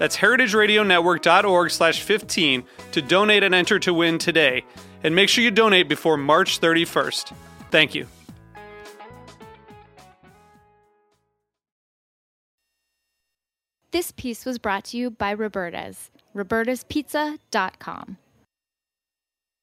That's heritageradionetwork.org slash 15 to donate and enter to win today. And make sure you donate before March 31st. Thank you. This piece was brought to you by Roberta's, robertaspizza.com.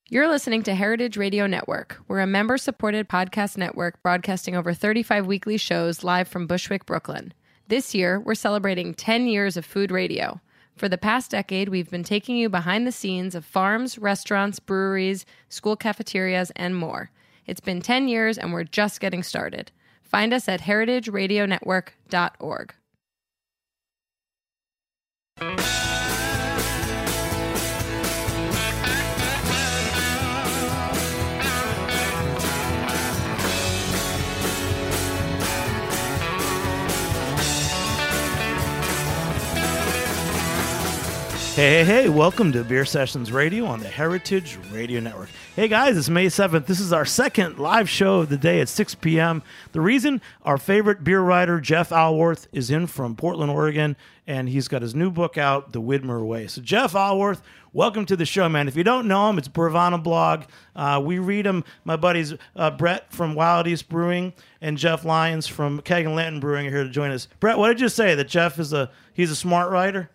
You're listening to Heritage Radio Network. We're a member supported podcast network broadcasting over 35 weekly shows live from Bushwick, Brooklyn. This year, we're celebrating 10 years of food radio. For the past decade, we've been taking you behind the scenes of farms, restaurants, breweries, school cafeterias, and more. It's been 10 years, and we're just getting started. Find us at heritageradionetwork.org. Hey, hey, hey, welcome to Beer Sessions Radio on the Heritage Radio Network. Hey guys, it's May 7th. This is our second live show of the day at 6 p.m. The reason our favorite beer writer, Jeff Alworth, is in from Portland, Oregon, and he's got his new book out, The Widmer Way. So, Jeff Alworth, welcome to the show, man. If you don't know him, it's Beervana Blog. Uh, we read him. My buddies uh, Brett from Wild East Brewing and Jeff Lyons from Keg and Lantern Brewing are here to join us. Brett, what did you say? That Jeff is a he's a smart writer?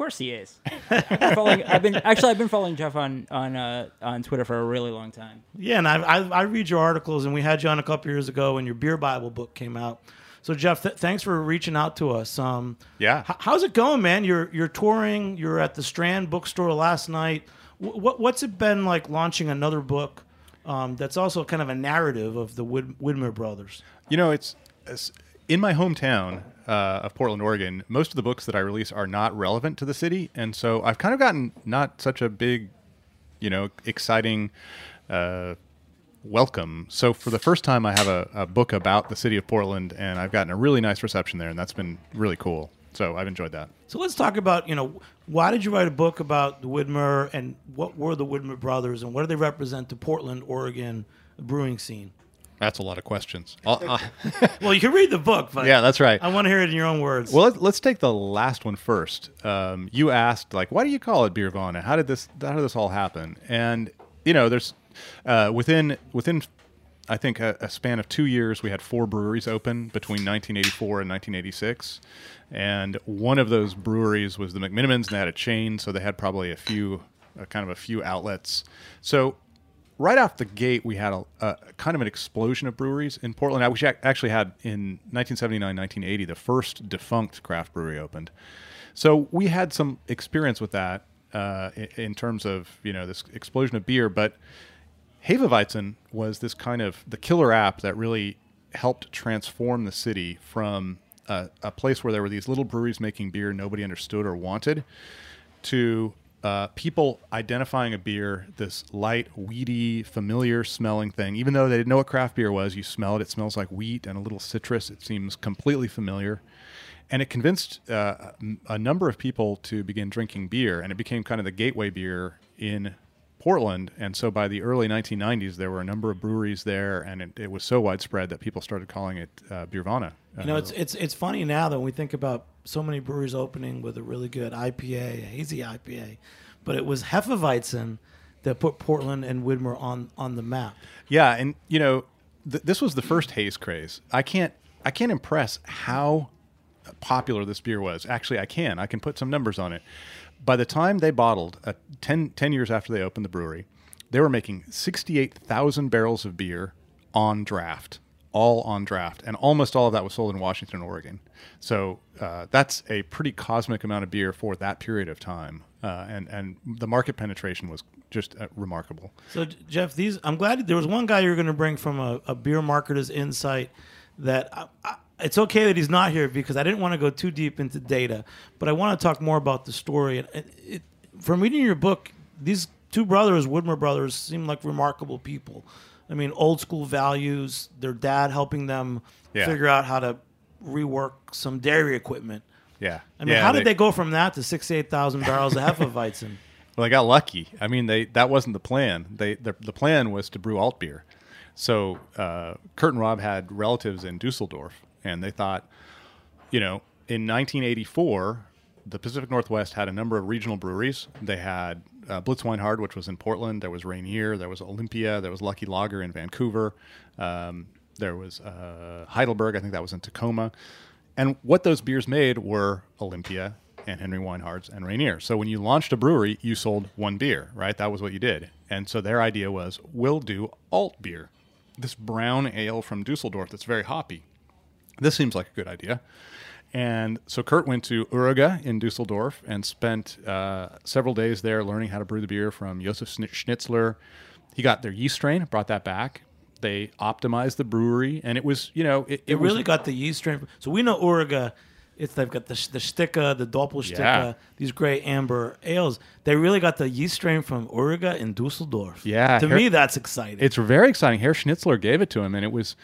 Of course he is. I've been, following, I've been actually I've been following Jeff on on uh, on Twitter for a really long time. Yeah, and I, I, I read your articles, and we had you on a couple years ago when your Beer Bible book came out. So Jeff, th- thanks for reaching out to us. Um, Yeah. h- how's it going, man? You're you're touring. You're at the Strand Bookstore last night. W- what what's it been like launching another book um, that's also kind of a narrative of the Wood- Widmer brothers? You know, it's, it's in my hometown uh, of Portland, Oregon. Most of the books that I release are not relevant to the city, and so I've kind of gotten not such a big, you know, exciting uh, welcome. So for the first time, I have a, a book about the city of Portland, and I've gotten a really nice reception there, and that's been really cool. So I've enjoyed that. So let's talk about you know why did you write a book about the Widmer and what were the Widmer brothers and what do they represent to Portland, Oregon brewing scene? That's a lot of questions. I'll, I'll- Well, you can read the book, but yeah, that's right. I want to hear it in your own words. Well, let's, let's take the last one first. Um, you asked, like, why do you call it Beervana? How did this How did this all happen? And you know, there's uh, within within I think a, a span of two years, we had four breweries open between 1984 and 1986, and one of those breweries was the McMenamins, and they had a chain, so they had probably a few, uh, kind of a few outlets. So right off the gate, we had a, a kind of an explosion of breweries in Portland. Ac- actually had in 1979, 1980, the first defunct craft brewery opened. So we had some experience with that uh, in, in terms of you know this explosion of beer. But Hefeweizen was this kind of the killer app that really helped transform the city from a, a place where there were these little breweries making beer nobody understood or wanted to uh, people identifying a beer, this light, weedy, familiar smelling thing. Even though they didn't know what craft beer was, you smell it. It smells like wheat and a little citrus. It seems completely familiar. And it convinced uh, a number of people to begin drinking beer, and it became kind of the gateway beer in Portland. And so by the early 1990s, there were a number of breweries there, and it, it was so widespread that people started calling it uh, Beervana. You know, it's it's it's funny now that when we think about so many breweries opening with a really good IPA, a hazy IPA, but it was Hefeweizen that put Portland and Widmer on on the map. Yeah, and you know, th- this was the first haze craze. I can't, I can't impress how popular this beer was. Actually, I can. I can put some numbers on it. By the time they bottled, uh, 10, 10 years after they opened the brewery, they were making 68,000 barrels of beer on draft, all on draft, and almost all of that was sold in Washington, Oregon. So uh, that's a pretty cosmic amount of beer for that period of time, uh, and and the market penetration was just uh, remarkable. So Jeff, these I'm glad there was one guy you're going to bring from a, a beer marketer's insight that I, it's okay that he's not here because I didn't want to go too deep into data, but I want to talk more about the story. And it, it, from reading your book, these two brothers, Widmer brothers, seem like remarkable people. I mean, old school values. Their dad helping them Yeah. figure out how to rework some dairy equipment. Yeah, I mean, Yeah, how did they go from that to 68,000 barrels of Hefeweizen? Well, they got lucky. I mean, they that wasn't the plan. They the, the plan was to brew alt beer. So uh, Kurt and Rob had relatives in Dusseldorf, and they thought, you know, in 1984, the Pacific Northwest had a number of regional breweries. They had uh, Blitz-Weinhard, which was in Portland. There was Rainier. There was Olympia. There was Lucky Lager in Vancouver. Um, there was uh, Heidelberg. I think that was in Tacoma. And what those beers made were Olympia and Henry Weinhard's and Rainier. So when you launched a brewery, you sold one beer, right? That was what you did. And so their idea was, we'll do alt beer, this brown ale from Dusseldorf that's very hoppy. This seems like a good idea. And so Kurt went to Uerige in Dusseldorf and spent uh, several days there learning how to brew the beer from Josef Schnitzler. He got their yeast strain, brought that back. They optimized the brewery, and it was, you know, it, It, it was- really got the yeast strain. So we know Uerige. It's they've got the the Sticke, the Doppelsticke, Yeah. these great amber ales. They really got the yeast strain from Uerige in Dusseldorf. Yeah, to Her- me that's exciting. It's very exciting. Herr Schnitzler gave it to him, and it was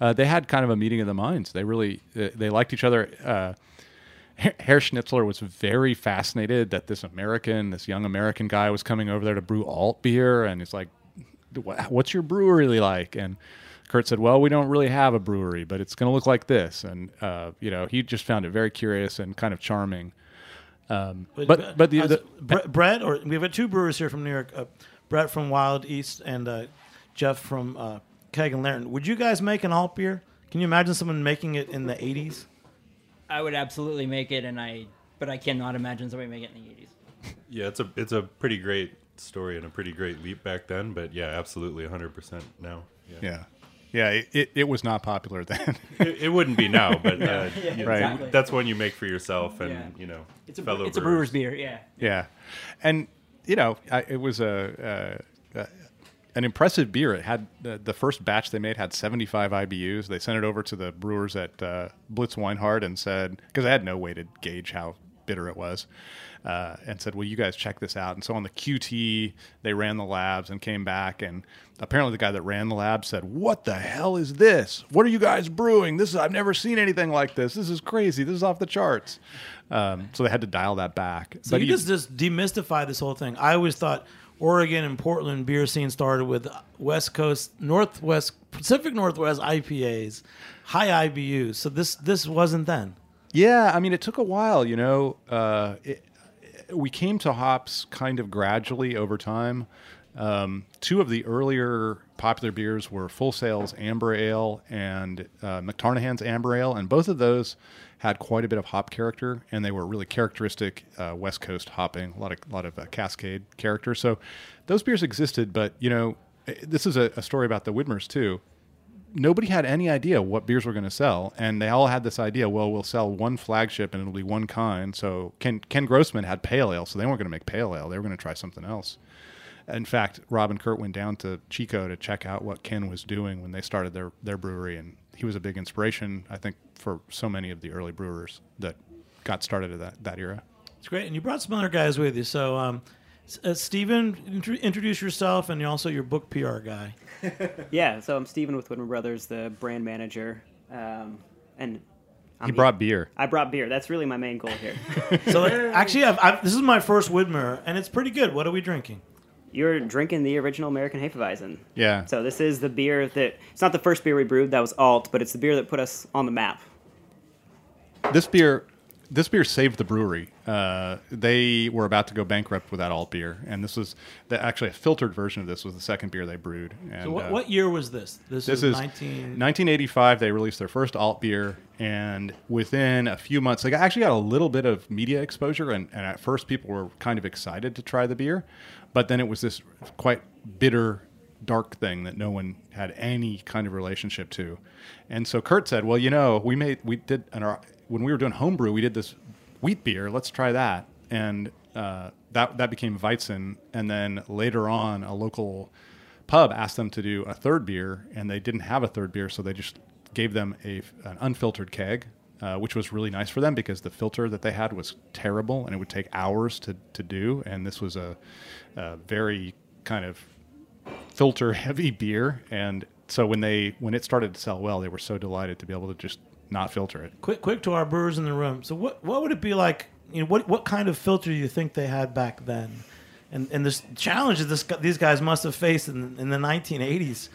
uh, they had kind of a meeting of the minds. They really uh, they liked each other. Uh, Herr Herr Schnitzler was very fascinated that this American, this young American guy, was coming over there to brew alt beer, and he's like, "What's your brewery like?" And Kurt said, "Well, we don't really have a brewery, but it's going to look like this." And uh, you know, he just found it very curious and kind of charming. Um, but but the, uh, the Bre- Brett, or we have two brewers here from New York. Uh, Brett from Wild East and uh, Jeff from uh, Keg and Lantern. Would you guys make an alt beer? Can you imagine someone making it in the '80s? I would absolutely make it, and I, but I cannot imagine somebody making it in the eighties. Yeah, it's a it's a pretty great story and a pretty great leap back then, but yeah, absolutely 100% now. Yeah. yeah yeah it, it, it was not popular then. It, it wouldn't be now, but uh, you know, Right. exactly. that's one you make for yourself and, Yeah. you know, It's a fellow it's a brewers. brewer's beer, yeah. Yeah, and you know, I, it was a, uh uh an impressive beer. It had the, the first batch they made had 75 IBUs. They sent it over to the brewers at uh, Blitz-Weinhard and said because I had no way to gauge how bitter it was. Uh, and said, "Well, you guys check this out." And so on the QT, they ran the labs and came back. And apparently, the guy that ran the lab said, "What the hell is this? What are you guys brewing? This is I've never seen anything like this. This is crazy. This is off the charts." Um, so they had to dial that back. So you he- just just demystify this whole thing. I always thought Oregon and Portland beer scene started with West Coast, Northwest, Pacific Northwest IPAs, high IBUs. So this this wasn't then. Yeah, I mean, it took a while. You know, uh, it, we came to hops kind of gradually over time. Um, two of the earlier popular beers were Full Sail's Amber Ale and uh, MacTarnahan's Amber Ale, and both of those had quite a bit of hop character, and they were really characteristic uh, West Coast hopping, a lot of lot of uh, Cascade character. So those beers existed, but you know, this is a, a story about the Widmers too nobody had any idea what beers were going to sell, and they all had this idea. Well, we'll sell one flagship, and it'll be one kind. So Ken Ken Grossman had pale ale, so they weren't going to make pale ale. They were going to try something else. In fact, Rob and Kurt went down to Chico to check out what Ken was doing when they started their their brewery, and he was a big inspiration, I think, for so many of the early brewers that got started at that that era. It's great, and you brought some other guys with you. So, um, uh, Stephen, intro- introduce yourself, and also your book PR guy. Yeah, so I'm Stephen with Widmer Brothers, the brand manager. Um, and I'm He brought beer. I brought beer. That's really my main goal here. So, like, actually, I've, I've, this is my first Widmer, and it's pretty good. What are we drinking? You're drinking the original American Hefeweizen. Yeah. So this is the beer that it's not the first beer we brewed. That was alt, but it's the beer that put us on the map. this beer this beer saved the brewery. Uh, they were about to go bankrupt without alt beer, and this was the, actually a filtered version of this was the second beer they brewed. And, So, what, uh, what year was this? This, this is, is 19. 1985. They released their first alt beer, and within a few months, they got- actually got a little bit of media exposure. And, and at first, people were kind of excited to try the beer, but then it was this quite bitter, dark thing that no one had any kind of relationship to. And so Kurt said, "Well, you know, we made we did our when we were doing homebrew, we did this wheat beer. Let's try that." And uh, that that became Weizen. And then later on, a local pub asked them to do a third beer, and they didn't have a third beer, so they just gave them a an unfiltered keg. Uh, which was really nice for them because the filter that they had was terrible and it would take hours to, to do. And this was a, a very kind of filter heavy beer. And so when they when it started to sell well, they were so delighted to be able to just not filter it. Quick, quick to our brewers in the room. So, what what would it be like? You know, what what kind of filter do you think they had back then? And and this challenge that this these guys must have faced in, in the 1980s.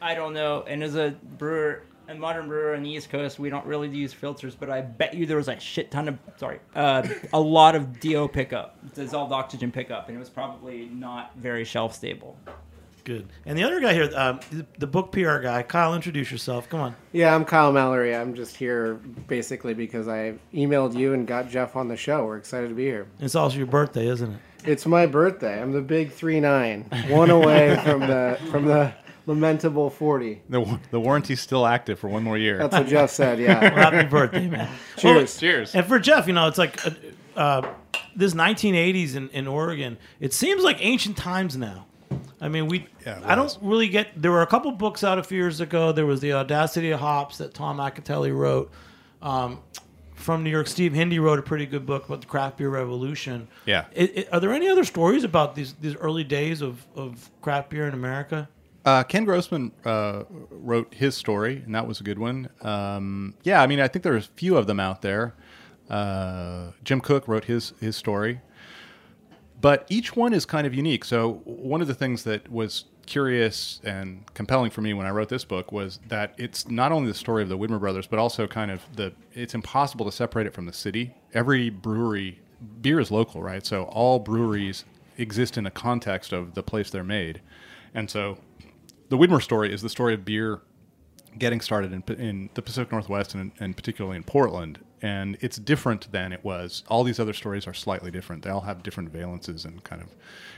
I don't know. And as a brewer, a modern brewer on the East Coast, we don't really use filters, but I bet you there was a shit ton of sorry, uh, a lot of DO pickup, dissolved oxygen pickup, and it was probably not very shelf stable. Good. And the other guy here, um, the- the book PR guy, Kyle. Introduce yourself. Come on. Yeah, I'm Kyle Mallory. I'm just here basically because I emailed you and got Jeff on the show. We're excited to be here. It's also your birthday, isn't it? It's my birthday. I'm the big three nine, one away from the from the lamentable forty. The, the warranty's still active for one more year. That's what Jeff said. Well, Yeah. happy birthday, man. Cheers. Cheers. And for Jeff, you know, it's like uh, uh, this 1980s in, in Oregon. It seems like ancient times now. I mean, we. Yeah, I don't really get. There were a couple books out a few years ago. There was the Audacity of Hops that Tom Acitelli wrote. Um, from New York, Steve Hindy wrote a pretty good book about the craft beer revolution. Yeah. It, it- are there any other stories about these these early days of, of craft beer in America? Uh, Ken Grossman uh, wrote his story, and that was a good one. Um, yeah, I mean, I think there's a few of them out there. Uh, Jim Koch wrote his his story, but each one is kind of unique. So one of the things that was curious and compelling for me when I wrote this book was that it's not only the story of the Widmer brothers, but also kind of the. It's impossible to separate it from the city. Every brewery, beer is local, right? So all breweries exist in a context of the place they're made, and so the Widmer story is the story of beer getting started in, in the Pacific Northwest and, and particularly in Portland. And it's different than it was. All these other stories are slightly different. They all have different valences and kind of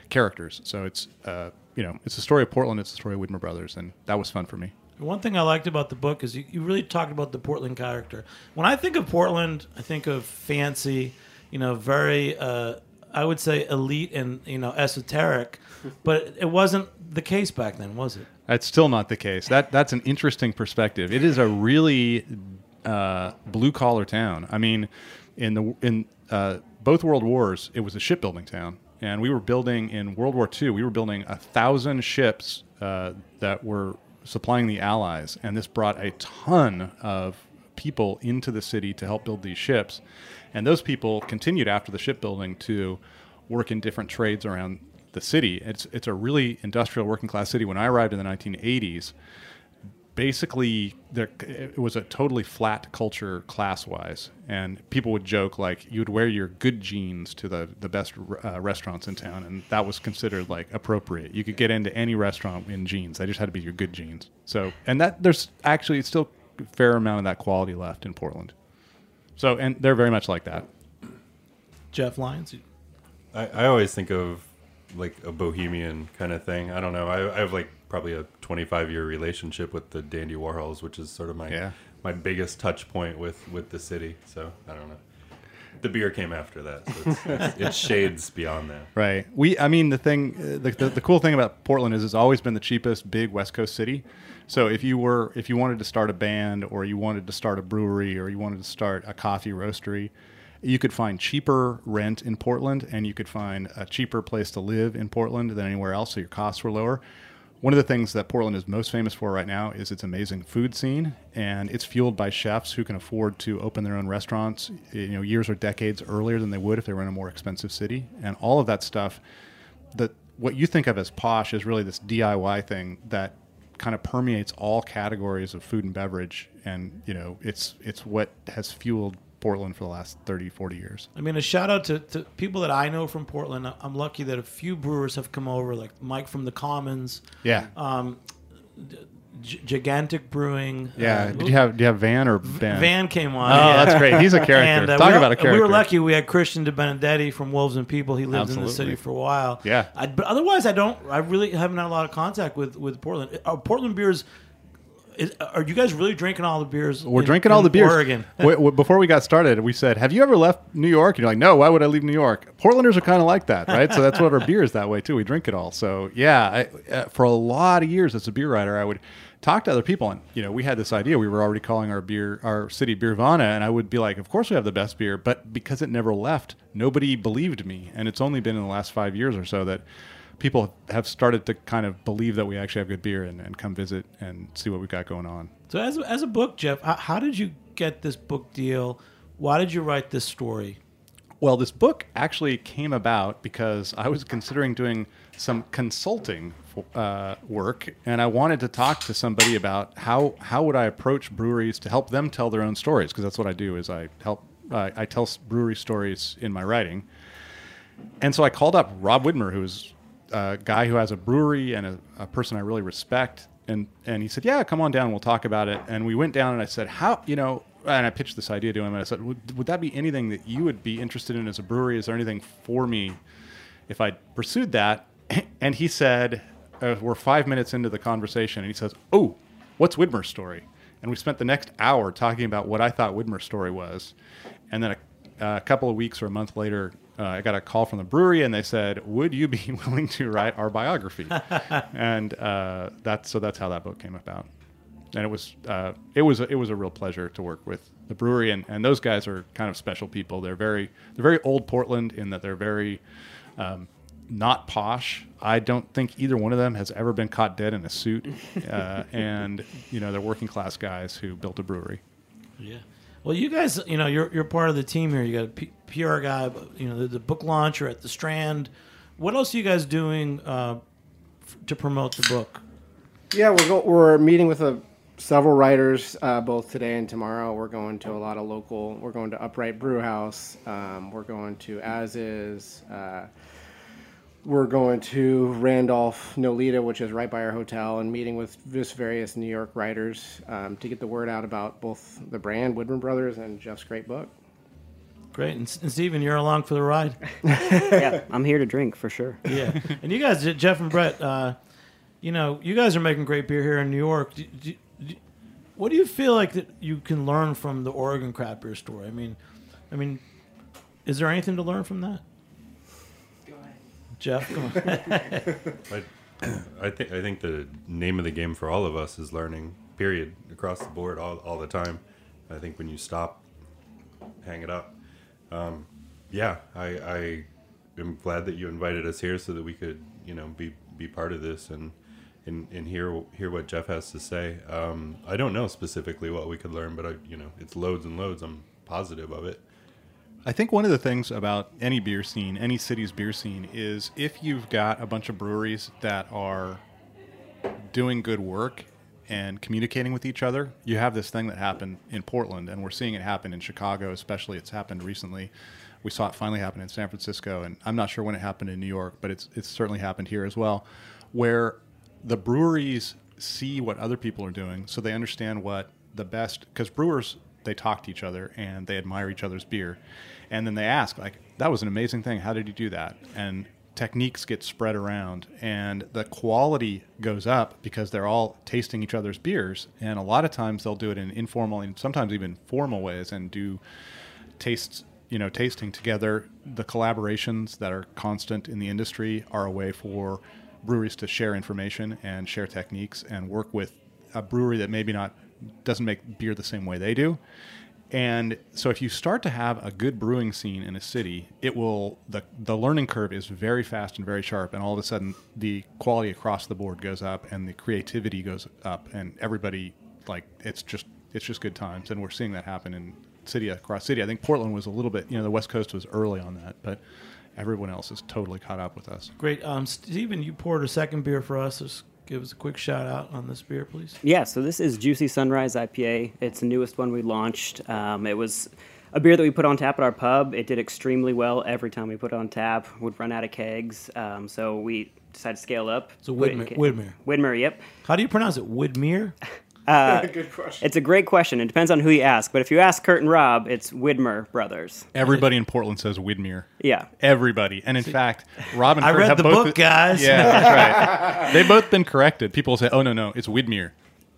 characters. So it's, uh, you know, it's the story of Portland. It's the story of Widmer Brothers, and that was fun for me. One thing I liked about the book is you, you really talked about the Portland character. When I think of Portland, I think of fancy, you know, very, uh, I would say elite and, you know, esoteric, but it wasn't the case back then, was it? That's still not the case. That that's an interesting perspective. It is a really uh, blue collar town. I mean, in the in uh, both world wars, it was a shipbuilding town, and we were building in World War II. We were building a thousand ships uh, that were supplying the Allies, and this brought a ton of people into the city to help build these ships, and those people continued after the shipbuilding to work in different trades around the city. It's it's a really industrial working class city. When I arrived in the 1980s, basically there it was a totally flat culture class wise, and people would joke like you would wear your good jeans to the the best uh, restaurants in town, and that was considered like appropriate. You could get into any restaurant in jeans. They just had to be your good jeans. So and that there's actually still a fair amount of that quality left in Portland. So and they're very much like that. Jeff Lyons? I, I always think of like a bohemian kind of thing. I don't know. I, I have like probably a 25 year relationship with the Dandy Warhols, which is sort of my Yeah. my biggest touch point with with the city. So I don't know. The beer came after that, so it's, it's, it shades beyond that. Right. We. I mean, the thing, the, the, the cool thing about Portland is it's always been the cheapest big West Coast city. So if you were, if you wanted to start a band, or you wanted to start a brewery, or you wanted to start a coffee roastery, you could find cheaper rent in Portland, and you could find a cheaper place to live in Portland than anywhere else. So your costs were lower. One of the things that Portland is most famous for right now is its amazing food scene, and it's fueled by chefs who can afford to open their own restaurants, you know, years or decades earlier than they would if they were in a more expensive city. And all of that stuff, that what you think of as posh is really this DIY thing that kind of permeates all categories of food and beverage, and you know, it's it's what has fueled Portland for the last 30, 40 years. I mean, a shout out to, to people that I know from Portland. I'm lucky that a few brewers have come over, like Mike from the Commons. Yeah. Um, G- Gigantic Brewing. Yeah. uh, Did you have do you have Van or Van? Van came on. Oh, yeah. that's great. He's a character. And, uh, Talk we, about a character. We were lucky. We had Christian De Benedetti from Wolves and People. He lived in the city for a while. Yeah. I, but otherwise, I don't. I really haven't had a lot of contact with with Portland. Are Portland beers? Is, are you guys really drinking all the beers? We're in- drinking all the beers. Oregon. Before we got started, we said, "Have you ever left New York?" And you're like, "No. Why would I leave New York?" Portlanders are kind of like that, right? so that's what our beer is that way too. We drink it all. So yeah, I, uh, for a lot of years as a beer writer, I would talk to other people, and you know, we had this idea. We were already calling our beer, our city, Beervana, and I would be like, "Of course we have the best beer," but because it never left, nobody believed me, and it's only been in the last five years or so that. People have started to kind of believe that we actually have good beer and, and come visit and see what we've got going on. So as as a book, Jeff, how, how did you get this book deal? Why did you write this story? Well, this book actually came about because I was considering doing some consulting uh, work, and I wanted to talk to somebody about how how would I approach breweries to help them tell their own stories because that's what I do is I help uh, I tell brewery stories in my writing. And so I called up Rob Widmer, who's a guy who has a brewery and a, a person I really respect. And, and he said, Yeah, come on down. We'll talk about it. And we went down and I said, How, you know, and I pitched this idea to him and I said, Would, would that be anything that you would be interested in as a brewery? Is there anything for me if I pursued that? And he said, uh, We're five minutes into the conversation. And he says, Oh, what's Widmer's story? And we spent the next hour talking about what I thought Widmer's story was. And then a, a couple of weeks or a month later, uh, I got a call from the brewery, and they said, "Would you be willing to write our biography?" and uh, that's so that's how that book came about. And it was uh, it was it was a real pleasure to work with the brewery, and, and those guys are kind of special people. They're very they're very old Portland in that they're very um, not posh. I don't think either one of them has ever been caught dead in a suit, uh, and you know they're working class guys who built a brewery. Yeah. Well, you guys, you know, you're you're part of the team here. You got P- PR guy, you know, the, the book launch. You're at the Strand. What else are you guys doing uh, f- to promote the book? Yeah, we're go- we're meeting with a, several writers uh, both today and tomorrow. We're going to a lot of local. We're going to Upright Brew House. Um, we're going to As Is. Uh, we're going to Randolph Nolita, which is right by our hotel, and meeting with just various New York writers um, to get the word out about both the brand Widmer Brothers and Jeff's great book. Great, and, and Stephen, you're along for the ride. yeah, I'm here to drink for sure. Yeah, and you guys, Jeff and Brett, uh, you know, you guys are making great beer here in New York. Do, do, do, what do you feel like that you can learn from the Oregon craft beer story? I mean, I mean, is there anything to learn from that? Jeff, come on. I, I think I think the name of the game for all of us is learning. Period. Across the board, all, all the time. I think when you stop, hang it up. Um, yeah, I, I am glad that you invited us here so that we could, you know, be be part of this and and, and hear hear what Jeff has to say. Um, I don't know specifically what we could learn, but I, you know, it's loads and loads. I'm positive of it. I think one of the things about any beer scene, any city's beer scene, is if you've got a bunch of breweries that are doing good work and communicating with each other, you have this thing that happened in Portland, and we're seeing it happen in Chicago, especially. It's happened recently. We saw it finally happen in San Francisco, and I'm not sure when it happened in New York, but it's it's certainly happened here as well, where the breweries see what other people are doing, so they understand what the best because brewers they talk to each other and they admire each other's beer, and then they ask like, "That was an amazing thing. How did you do that?" and techniques get spread around and the quality goes up because they're all tasting each other's beers. And a lot of times they'll do it in informal and sometimes even formal ways and do tastes you know tasting together. The collaborations that are constant in the industry are a way for breweries to share information and share techniques and work with a brewery that maybe not doesn't make beer the same way they do and so if you start to have a good brewing scene in a city, it will the the learning curve is very fast and very sharp and all of a sudden the quality across the board goes up and the creativity goes up and everybody like it's just it's just good times and we're seeing that happen in city across city. I think Portland was a little bit, you know, the West Coast was early on that, but everyone else is totally caught up with us. Great. Um, Stephen, you poured a second beer for us. Give us a quick shout out on this beer, please. Yeah, so this is Juicy Sunrise IPA. It's the newest one we launched. Um, it was a beer that we put on tap at our pub. It did extremely well every time we put it on tap. Would run out of kegs. Um, so we decided to scale up. So put it in Widmer- Widmer. Widmer, yep. How do you pronounce it? Widmer? Good question. It's a great question. It depends on who you ask. But if you ask Kurt and Rob, it's Widmer Brothers. Everybody in Portland says Widmer. Yeah. Everybody, and in fact, Rob and I Kurt read have the both book, guys. Yeah, that's right. They've both been corrected. People say, "Oh no, no, it's Widmer,"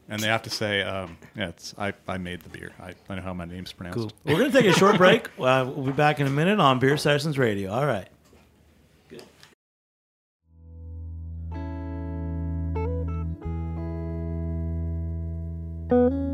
and they have to say, um, "Yeah, it's I, I made the beer. I, I know how my name's pronounced." Cool. We're going to take a short break. Uh, we'll be back in a minute on Beer Sessions Radio. All right. My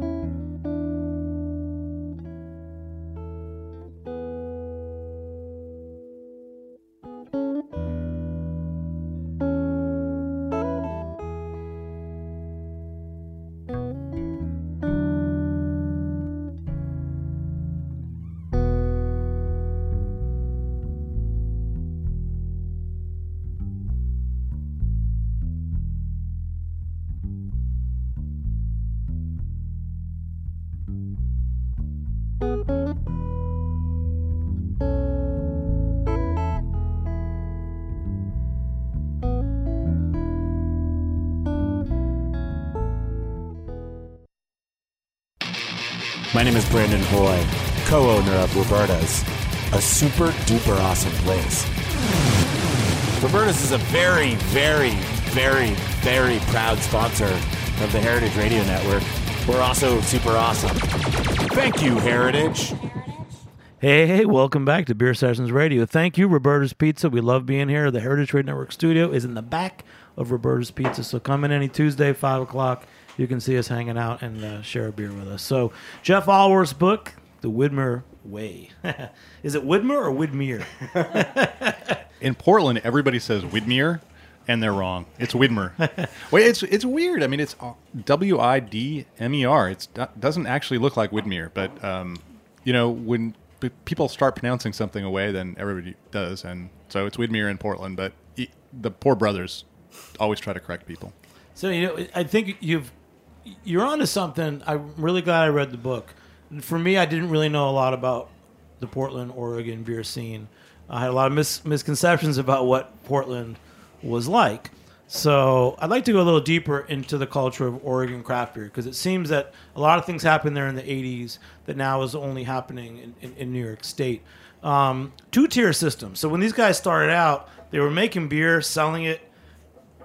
name is Brandon Hoy, co-owner of Roberta's, a super duper awesome place. Roberta's is a very, very, very, very proud sponsor of the Heritage Radio Network. We're also super awesome. Thank you, Heritage. Hey, hey, welcome back to Beer Sessions Radio. Thank you, Roberta's Pizza. We love being here. The Heritage Radio Network studio is in the back of Roberta's Pizza. So come in any Tuesday, 5 o'clock. You can see us hanging out and uh, share a beer with us. So, Jeff Alworth's book, The Widmer Way. is it Widmer or Widmer? In Portland, everybody says Widmer, and they're wrong. It's Widmer. Wait, it's it's weird. I mean, it's W I D M E R. It doesn't actually look like Widmer, but um, you know when p- people start pronouncing something away, then everybody does, and so it's Widmer in Portland. But the poor brothers always try to correct people. So you know, I think you've you're onto something. I'm really glad I read the book. For me, I didn't really know a lot about the Portland, Oregon beer scene. I had a lot of mis- misconceptions about what Portland was like. So I'd like to go a little deeper into the culture of Oregon craft beer because it seems that a lot of things happened there in the '80s that now is only happening in, in, in New York State. Um, two tier system. So when these guys started out, they were making beer, selling it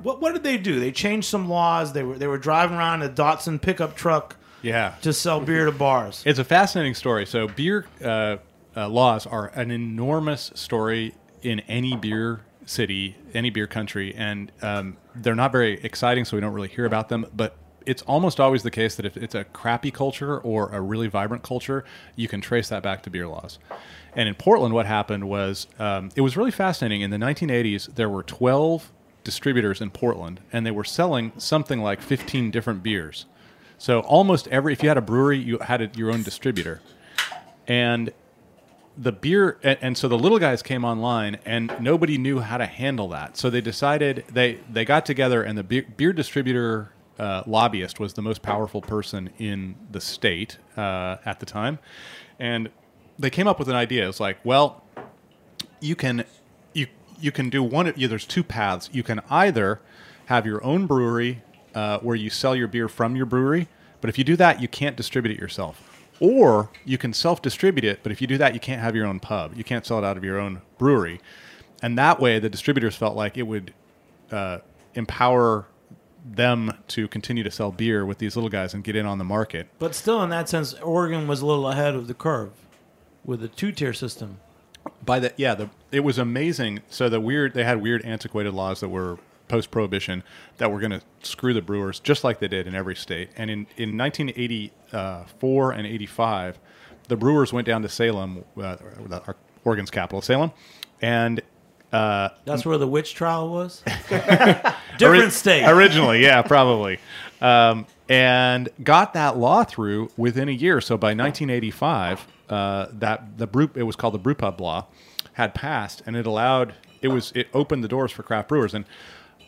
what what did they do? They changed some laws. They were they were driving around in a Datsun pickup truck Yeah, to sell beer to bars. It's a fascinating story. So beer uh, uh, laws are an enormous story in any beer city, any beer country, and um, they're not very exciting, so we don't really hear about them. But it's almost always the case that if it's a crappy culture or a really vibrant culture, you can trace that back to beer laws. And in Portland, what happened was um, it was really fascinating. In the 1980s, there were 12 distributors in Portland, and they were selling something like 15 different beers. So almost every, if you had a brewery, you had a, your own distributor, and the beer, and, and so the little guys came online, and nobody knew how to handle that. So they decided they they got together, and the beer, beer distributor uh, lobbyist was the most powerful person in the state uh, at the time, and they came up with an idea. It was like, well, you can you can do one. Yeah, there's two paths. You can either have your own brewery uh, where you sell your beer from your brewery, but if you do that, you can't distribute it yourself. Or you can self-distribute it, but if you do that, you can't have your own pub. You can't sell it out of your own brewery, and that way, the distributors felt like it would uh, empower them to continue to sell beer with these little guys and get in on the market. But still, in that sense, Oregon was a little ahead of the curve with the two tier system. By the yeah the it was amazing so the weird they had weird antiquated laws that were post prohibition that were going to screw the brewers just like they did in every state and in in 1984 and 85 the brewers went down to Salem uh, our Oregon's capital Salem and uh, That's where the witch trial was. Different Ori- state. Originally, yeah, probably. Um, and got that law through within a year. So by 1985, uh, that the brew it was called the brewpub law had passed, and it allowed it was it opened the doors for craft brewers, and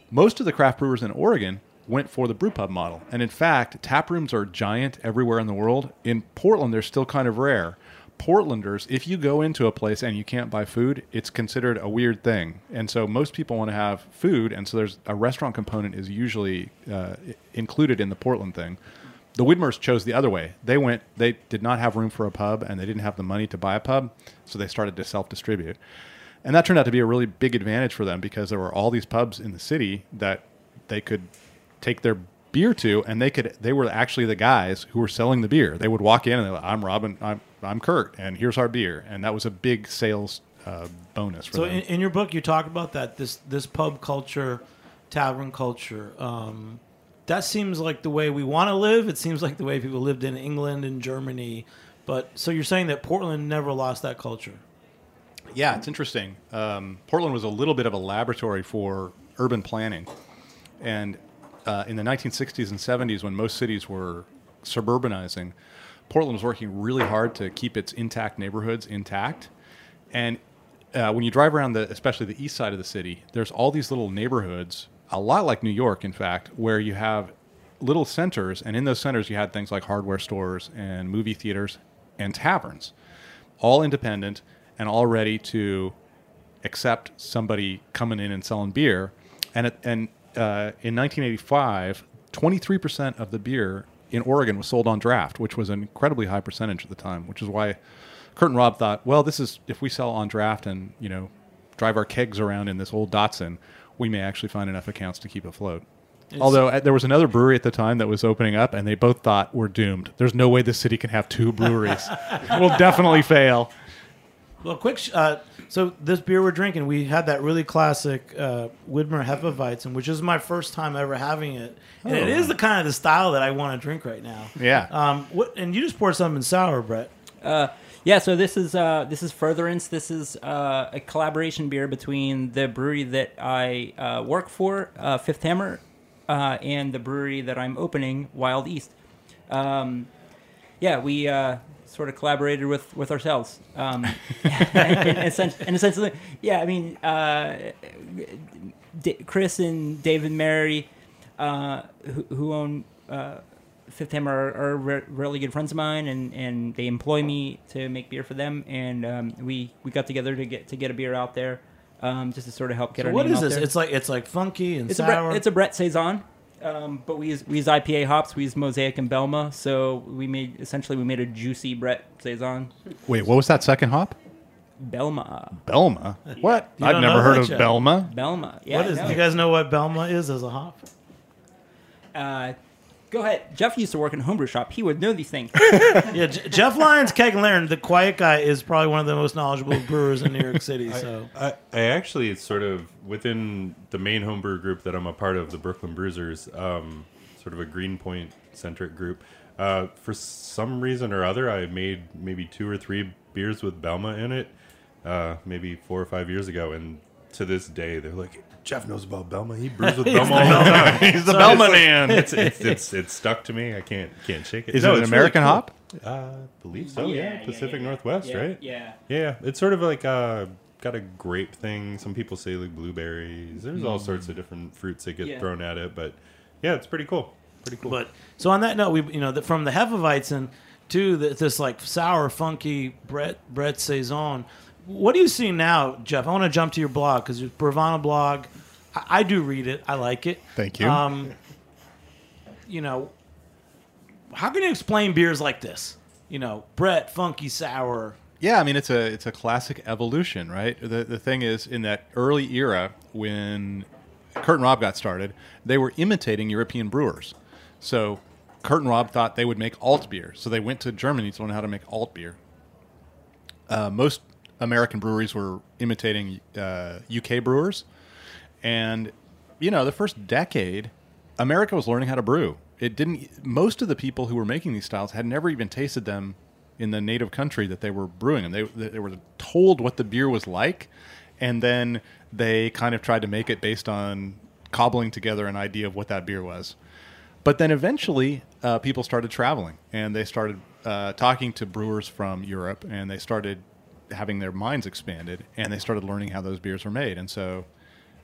most of the craft brewers in Oregon went for the brewpub model. And in fact, tap rooms are giant everywhere in the world. In Portland, they're still kind of rare. Portlanders, if you go into a place and you can't buy food, it's considered a weird thing. And so most people want to have food, and so there's a restaurant component is usually uh, included in the Portland thing. The Widmers chose the other way. They went, they did not have room for a pub, and they didn't have the money to buy a pub, so they started to self distribute. And that turned out to be a really big advantage for them because there were all these pubs in the city that they could take their beer to, and they could they were actually the guys who were selling the beer. They would walk in and they're like, "I'm Robin, I'm I'm Kurt, and here's our beer," and that was a big sales uh, bonus for So in, in your book, you talk about that this this pub culture, tavern culture. Um, that seems like the way we want to live. It seems like the way people lived in England and Germany. But so you're saying that Portland never lost that culture. Yeah, it's interesting. Um, Portland was a little bit of a laboratory for urban planning. And uh, in the 1960s and 70s, when most cities were suburbanizing, Portland was working really hard to keep its intact neighborhoods intact. And uh, when you drive around the, especially the east side of the city, there's all these little neighborhoods, a lot like New York, in fact, where you have little centers, and in those centers you had things like hardware stores and movie theaters and taverns, all independent and all ready to accept somebody coming in and selling beer. And it, and uh, in 1985, 23% of the beer in Oregon was sold on draft, which was an incredibly high percentage at the time. Which is why Kurt and Rob thought, well, this is if we sell on draft and you know drive our kegs around in this old Datsun, we may actually find enough accounts to keep afloat. It's- Although uh, there was another brewery at the time that was opening up, and they both thought we're doomed. There's no way this city can have two breweries. we'll definitely fail. Well, quick. sh- Uh, so this beer we're drinking, we had that really classic uh, Widmer Hefeweizen, which is my first time ever having it, and it Oh. is the kind of the style that I want to drink right now. Yeah. Um. What? And you just poured something sour, Brett. Uh, yeah, so this is uh, this is Furtherance. This is uh, a collaboration beer between the brewery that I uh, work for, uh, Fifth Hammer, uh, and the brewery that I'm opening, Wild East. Um, yeah, we uh, sort of collaborated with with ourselves. Um, and, and essentially, yeah, I mean, D- Chris and David Mary, who, who own Fifth Hammer, are, are re- really good friends of mine, and, and they employ me to make beer for them. And um, we we got together to get to get a beer out there, um, just to sort of help get So our what name is out this? there. It's like it's like funky and It's a sour. Brett, it's a Brett saison, um, but we use we use IPA hops. We use Mosaic and Belma, so we made essentially we made a juicy Brett saison. Wait, what was that second hop? Belma. Belma. What? You I've never heard of yet? Belma. Belma. Yeah. what is? no. Do you guys know what Belma is as a hop? Uh, go ahead. Jeff used to work in a homebrew shop. He would know these things. yeah, J- Jeff Lyons, Keg and Lantern, the quiet guy, is probably one of the most knowledgeable brewers in New York City. So I, I actually it's sort of within the main homebrew group that I'm a part of, the Brooklyn Brewsers, um, sort of a Greenpoint centric group. Uh, for some reason or other, I made maybe two or three beers with Belma in it, uh, maybe four or five years ago, and to this day they're like, Jeff knows about Belma. He brews with Belma all the Belma- time. he's the So Belma it's like- man. It's, it's it's it's stuck to me. I can't can't shake it. Is it an it's American cool. hop? Uh, I believe so. Yeah, Yeah, yeah, Pacific yeah. Northwest, Yeah, right? yeah. Yeah, it's sort of like uh, got a grape thing. Some people say like blueberries. There's all sorts of different fruits that get Yeah. thrown at it, but yeah, it's pretty cool. Pretty cool. But so on that note, we you know the, from the Hefeweizen to the, this like sour, funky Brett Brett saison. What are you seeing now, Jeff? I want to jump to your blog because your Beervana blog. I, I do read it. I like it. Thank you. Um, you know, how can you explain beers like this? You know, Brett, funky, sour. Yeah, I mean it's a it's a classic evolution, right? The the thing is in that early era when Kurt and Rob got started, they were imitating European brewers. So Kurt and Rob thought they would make alt beer, so they went to Germany to learn how to make alt beer. Uh, most American breweries were imitating uh, UK brewers, and you know the first decade, America was learning how to brew. It didn't. Most of the people who were making these styles had never even tasted them in the native country that they were brewing them. They they were told what the beer was like, and then they kind of tried to make it based on cobbling together an idea of what that beer was. But then eventually, uh, people started traveling and they started uh, talking to brewers from Europe and they started having their minds expanded and they started learning how those beers were made. And so,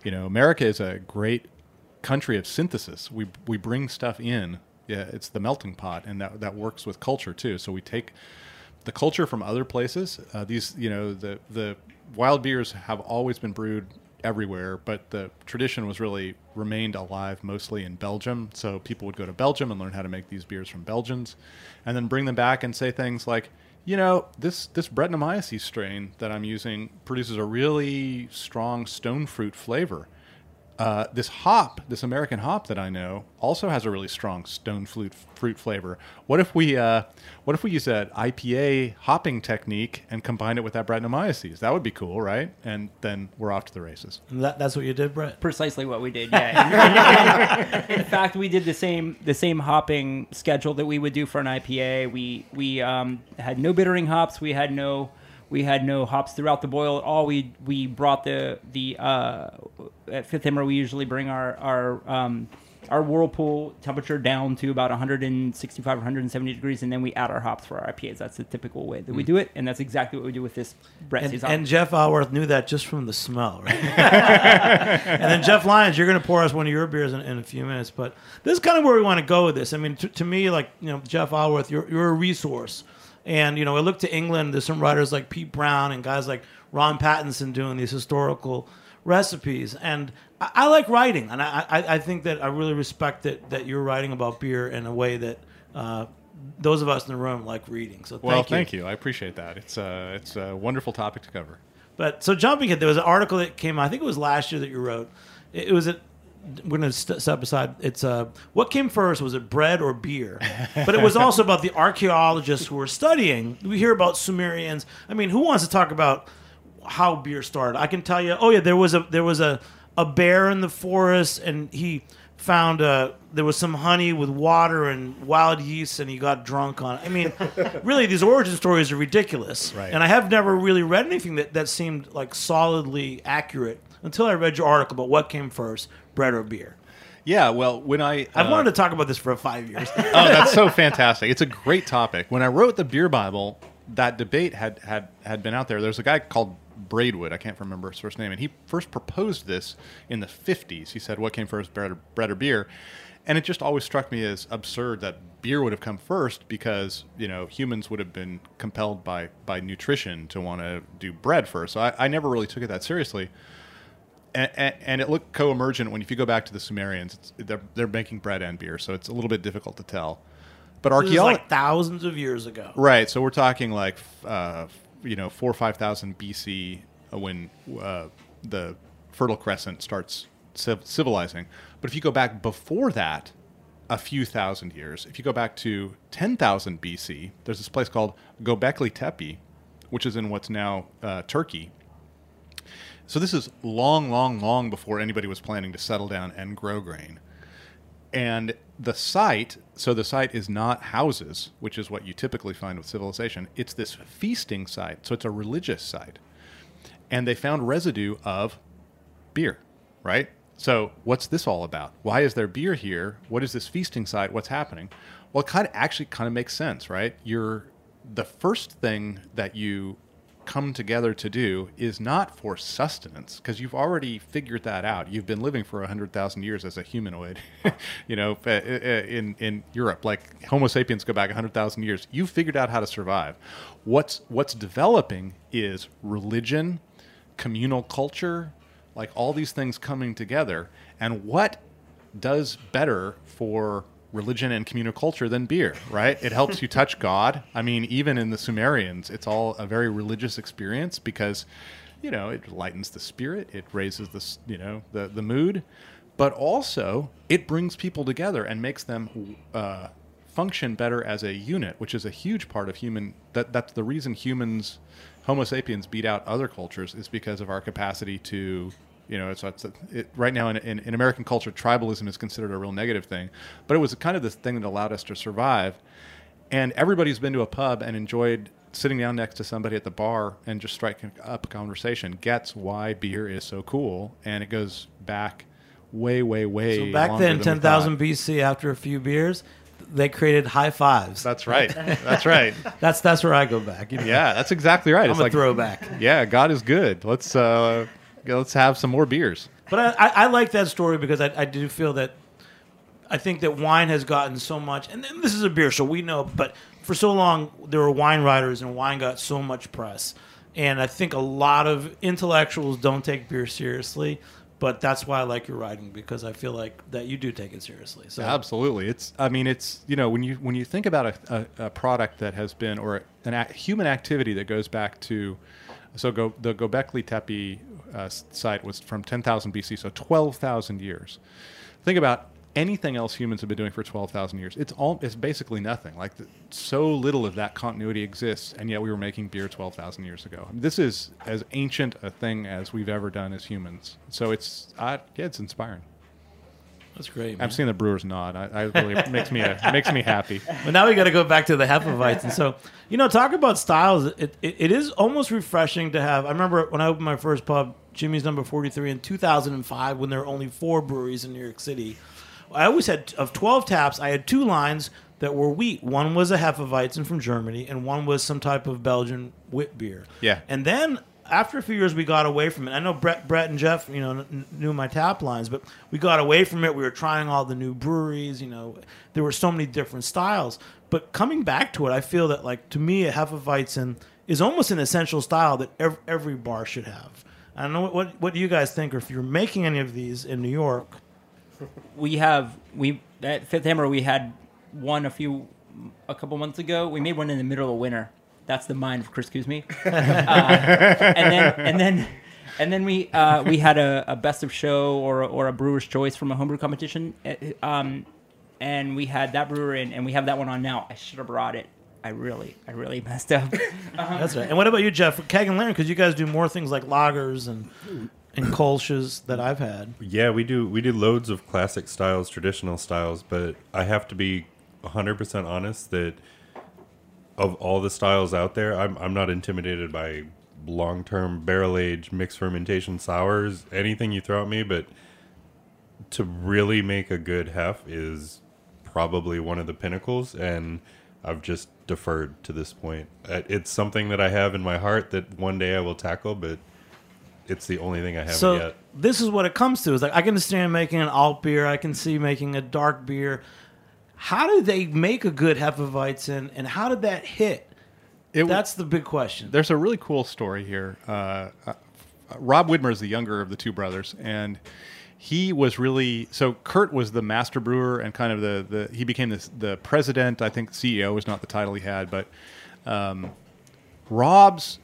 you know, America is a great country of synthesis. We, we bring stuff in. Yeah, it's the melting pot and that, that works with culture too. So we take the culture from other places. Uh, these, you know, the the wild beers have always been brewed everywhere, but the tradition was really remained alive mostly in Belgium. So people would go to Belgium and learn how to make these beers from Belgians, and then bring them back and say things like, you know, this this Brettanomyces strain that I'm using produces a really strong stone fruit flavor. Uh, this hop, this American hop that I know, also has a really strong stone fruit fruit flavor. What if we, uh, what if we use that IPA hopping technique and combine it with that Brettanomyces? That would be cool, right? And then we're off to the races. That, that's what you did, Brett. Precisely what we did. Yeah. in fact, we did the same the same hopping schedule that we would do for an IPA. We we um, had no bittering hops. We had no we had no hops throughout the boil at all. We we brought the the uh, at Fifth Hammer. We usually bring our our um, our whirlpool temperature down to about 165 170 degrees, and then we add our hops for our IPAs. That's the typical way that we Mm. do it, and that's exactly what we do with this Brett And, and Jeff Alworth knew that just from the smell, right? and then Jeff Lyons, you're going to pour us one of your beers in, in a few minutes. But this is kind of where we want to go with this. I mean, to, to me, like you know, Jeff Alworth, you're you're a resource. And you know, I look to England. There's some writers like Pete Brown and guys like Ron Pattinson doing these historical recipes. And I, I like writing, and I, I I think that I really respect that that you're writing about beer in a way that. Uh, those of us in the room like reading, so thank well, you. thank you. I appreciate that. It's a it's a wonderful topic to cover. But so jumping it, there was an article that came. out, I think it was last year that you wrote. It, it was at. We're going to st- step aside. It's uh, what came first? Was it bread or beer? But it was also about the archaeologists who were studying. We hear about Sumerians. I mean, who wants to talk about how beer started? I can tell you. Oh yeah, there was a there was a a bear in the forest, and he found uh, there was some honey with water and wild yeast, and he got drunk on it. I mean, really, these origin stories are ridiculous. Right. And I have never really read anything that, that seemed like solidly accurate until I read your article about what came first, bread or beer. Yeah, well, when I I've uh, wanted to talk about this for five years. oh, that's so fantastic! It's a great topic. When I wrote the beer Bible, that debate had had had been out there. There's a guy called Braidwood. I can't remember his first name, and he first proposed this in the 50s. He said, "What came first, bread or, bread or beer?" And it just always struck me as absurd that beer would have come first because you know humans would have been compelled by by nutrition to want to do bread first. So I, I never really took it that seriously and, and, it looked co-emergent when if you go back to the Sumerians, it's, they're they're making bread and beer, so it's a little bit difficult to tell. But archaeology, like thousands of years ago. right? So we're talking like uh, you know four or five thousand BC uh, when uh, the Fertile Crescent starts civ- civilizing. But if you go back before that, a few thousand years, if you go back to ten thousand BC, there's this place called Gobekli Tepe, which is in what's now uh, Turkey. So this is long, long, long before anybody was planning to settle down and grow grain. And the site, so the site is not houses, which is what you typically find with civilization. It's this feasting site. So it's a religious site. And they found residue of beer, right? So what's this all about? Why is there beer here? What is this feasting site? What's happening? Well, it kind of actually kind of makes sense, right? You're the first thing that you come together to do is not for sustenance because you've already figured that out. You've been living for 100,000 years as a humanoid, you know, uh, uh, in in Europe like Homo sapiens go back 100,000 years. You've figured out how to survive. What's what's developing is religion, communal culture, like all these things coming together. And what does better for religion and communal culture than beer, right? It helps you touch God. I mean, even in the Sumerians, it's all a very religious experience because, you know, it lightens the spirit, it raises the, you know, the the mood, but also it brings people together and makes them uh, function better as a unit, which is a huge part of human. That that's the reason humans, Homo sapiens, beat out other cultures is because of our capacity to you know, it's, it's it, right now in, in, in American culture, tribalism is considered a real negative thing, but it was kind of this thing that allowed us to survive. And everybody's been to a pub and enjoyed sitting down next to somebody at the bar and just striking up a conversation. Gets why beer is so cool, and it goes back way, way, way. So back then, ten thousand. BC, after a few beers, they created high fives. That's right. That's right. that's that's where I go back. you know. Yeah, that's exactly right. I'm it's a like throwback. Yeah, God is good. Let's uh, let's have some more beers. But I, I, I like that story because I, I do feel that I think that wine has gotten so much, and this is a beer, so we know. But for so long there were wine writers and wine got so much press, and I think a lot of intellectuals don't take beer seriously. But that's why I like your writing because I feel like that you do take it seriously. So Absolutely, it's. I mean, it's you know when you when you think about a, a, a product that has been or an a, human activity that goes back to, so go the Gobekli Tepe uh, site was from 10,000 BC, so 12,000 years. Think about anything else humans have been doing for 12,000 years. It's all it's basically nothing. Like the, so little of that continuity exists, and yet we were making beer 12,000 years ago. I mean, this is as ancient a thing as we've ever done as humans. So it's uh, yeah, it's inspiring. That's great. I'm man. seeing the brewers nod. I, I really it makes me a, makes me happy. But now we got to go back to the Hefeweizen. And so, you know, talk about styles. It, it, it is almost refreshing to have. I remember when I opened my first pub, Jimmy's Number 43, in 2005, when there were only four breweries in New York City. I always had, of 12 taps, I had two lines that were wheat. One was a Hefeweizen from Germany, and one was some type of Belgian wit beer. Yeah. And then after a few years, we got away from it. I know Brett, Brett and Jeff, you know, kn- knew my tap lines, but we got away from it. We were trying all the new breweries. You know, there were so many different styles. But coming back to it, I feel that, like, to me, a Hefeweizen is almost an essential style that every, every bar should have. I don't know what, what what do you guys think, or if you're making any of these in New York. we have we at Fifth Hammer we had one a few a couple months ago. We made one in the middle of winter. That's the mind of Chris Cuzme. uh, and then and then and then we uh, we had a, a best of show or or a brewer's choice from a homebrew competition. uh, Um, and we had that brewer in, and we have that one on now. I should have brought it. I really, I really messed up. That's right. And what about you, Jeff? Keg and Lantern, because you guys do more things like lagers and and kolsches that I've had. Yeah, we do we do loads of classic styles, traditional styles, but I have to be 100% honest that of all the styles out there, I'm I'm not intimidated by long-term barrel age mixed fermentation sours, anything you throw at me, but to really make a good hef is probably one of the pinnacles and I've just deferred to this point. Uh, It's something that I have in my heart that one day I will tackle, but it's the only thing I haven't so yet. this is what it comes to. Is like I can understand making an alt beer. I can see making a dark beer. How do they make a good Hefeweizen, and how did that hit? It That's the big question. There's a really cool story here. Uh, uh, Rob Widmer is the younger of the two brothers, and he was really so. Kurt was the master brewer and kind of the, the he became the the president. I think CEO was not the title he had, but um, Rob's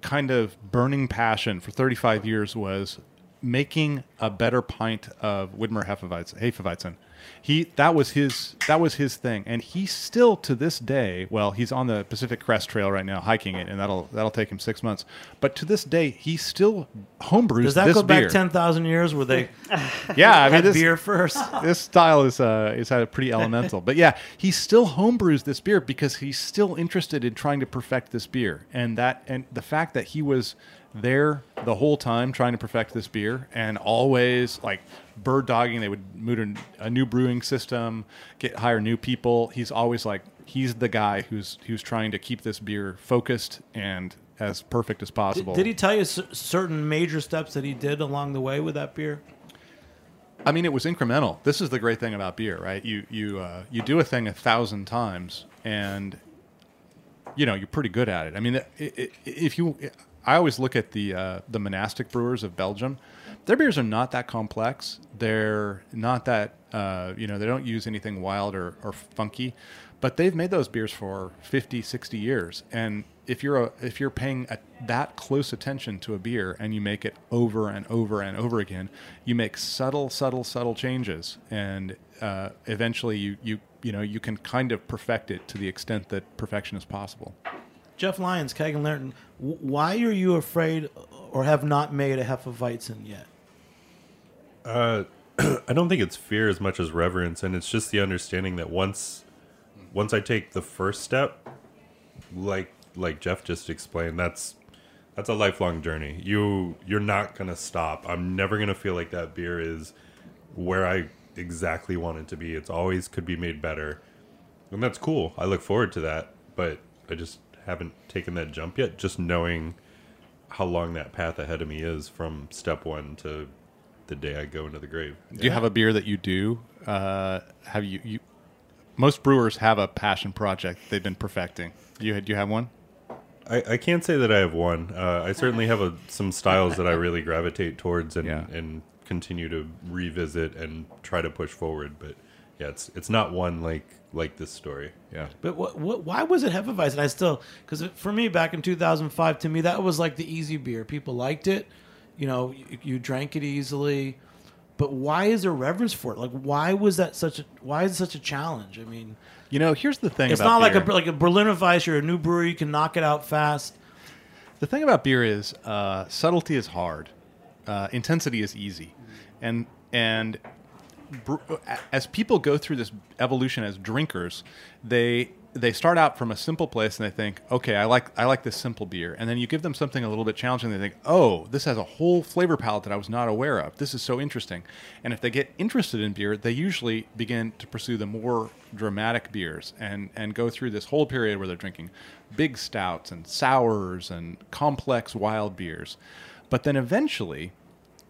kind of burning passion for 35 years was making a better pint of Widmer Hefeweizen. Hefeweizen. He that was his that was his thing, and he still to this day. Well, he's on the Pacific Crest Trail right now, hiking it, and that'll that'll take him six months. But to this day, he still homebrews Does that this go back beer. ten thousand years? Where they yeah, I mean had this beer first? this style is uh, is pretty elemental. But yeah, he still homebrews this beer because he's still interested in trying to perfect this beer, and that and the fact that he was there the whole time trying to perfect this beer and always like bird dogging they would move to a new brewing system get hire new people he's always like he's the guy who's who's trying to keep this beer focused and as perfect as possible did he tell you cer- certain major steps that he did along the way with that beer? I mean, it was incremental. This is the great thing about beer, right? You you uh, you do a thing a thousand times, and you know you're pretty good at it. I mean, i- i- if you, I always look at the uh, the monastic brewers of Belgium. Their beers are not that complex. They're not that uh, you know they don't use anything wild or, or funky, but they've made those beers for 50, 60 years. And if you're a, if you're paying a, that close attention to a beer and you make it over and over and over again, you make subtle, subtle, subtle changes, and uh, eventually you you you know you can kind of perfect it to the extent that perfection is possible. Jeff Lyons, Keg and Lantern, why are you afraid or have not made a Hefeweizen yet? Uh, I don't think it's fear as much as reverence, and it's just the understanding that once, once I take the first step, like like Jeff just explained, that's that's a lifelong journey. You you're not gonna stop. I'm never gonna feel like that beer is where I exactly want it to be. It's always could be made better, and that's cool. I look forward to that, but I just haven't taken that jump yet. Just knowing how long that path ahead of me is from step one to the day I go into the grave. Do you have a beer that you do? Uh, have you, you most brewers have a passion project they've been perfecting. Do You do you have one? I, I can't say that I have one. Uh, I certainly have a, some styles that I really gravitate towards and, Yeah. and continue to revisit and try to push forward. But yeah, it's it's not one like like this story. Yeah. But what, what, why was it Hefeweizen? And I still, because for me back in 2005, to me that was like the easy beer. People liked it, you know, you, you drank it easily. But why is there reverence for it? Like, why was that such a? Why is it such a challenge? I mean, You know, here's the thing. it's about not like a like a Berliner Weiss. You're a new brewery, you can knock it out fast. The thing about beer is uh, subtlety is hard, uh, intensity is easy, and and br- as people go through this evolution as drinkers, they they start out from a simple place and they think, okay, I like I like this simple beer, and then you give them something a little bit challenging. They think, oh, this has a whole flavor palette that I was not aware of. This is so interesting, and if they get interested in beer, they usually begin to pursue the more dramatic beers and and go through this whole period where they're drinking big stouts and sours and complex wild beers, but then eventually